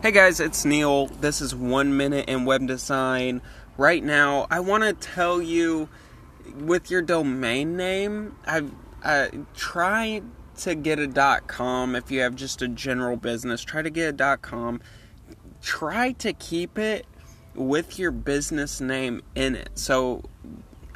Hey guys, it's Neil. This is One Minute in Web Design. Right now, I want to tell you with your domain name, I uh, try to get a .com if you have just a general business. Try to get a .com. Try to keep it with your business name in it. So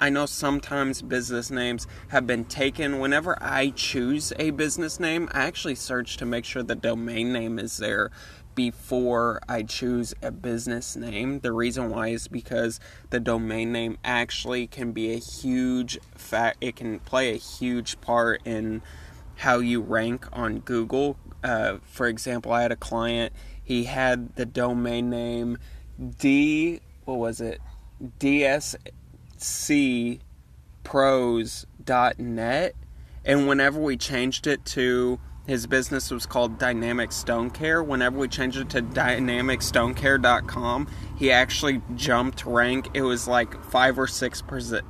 I know sometimes business names have been taken. Whenever I choose a business name, I actually search to make sure the domain name is there before I choose a business name. The reason why is because the domain name actually can be a huge fact, it can play a huge part in how you rank on Google. Uh, for example, I had a client, he had the domain name D, what was it? DSCpros.net. And whenever we changed it to his business was called Dynamic Stone Care. Whenever we changed it to dynamicstonecare.com, he actually jumped rank. It was like five or six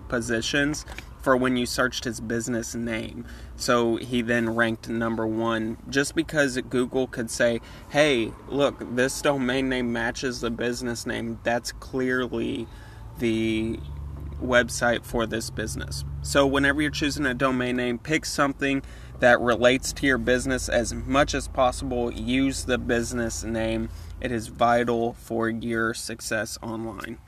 positions for when you searched his business name. So he then ranked number one just because Google could say, hey, look, this domain name matches the business name. That's clearly the website for this business. So whenever you're choosing a domain name, pick something that relates to your business as much as possible. Use the business name, it is vital for your success online.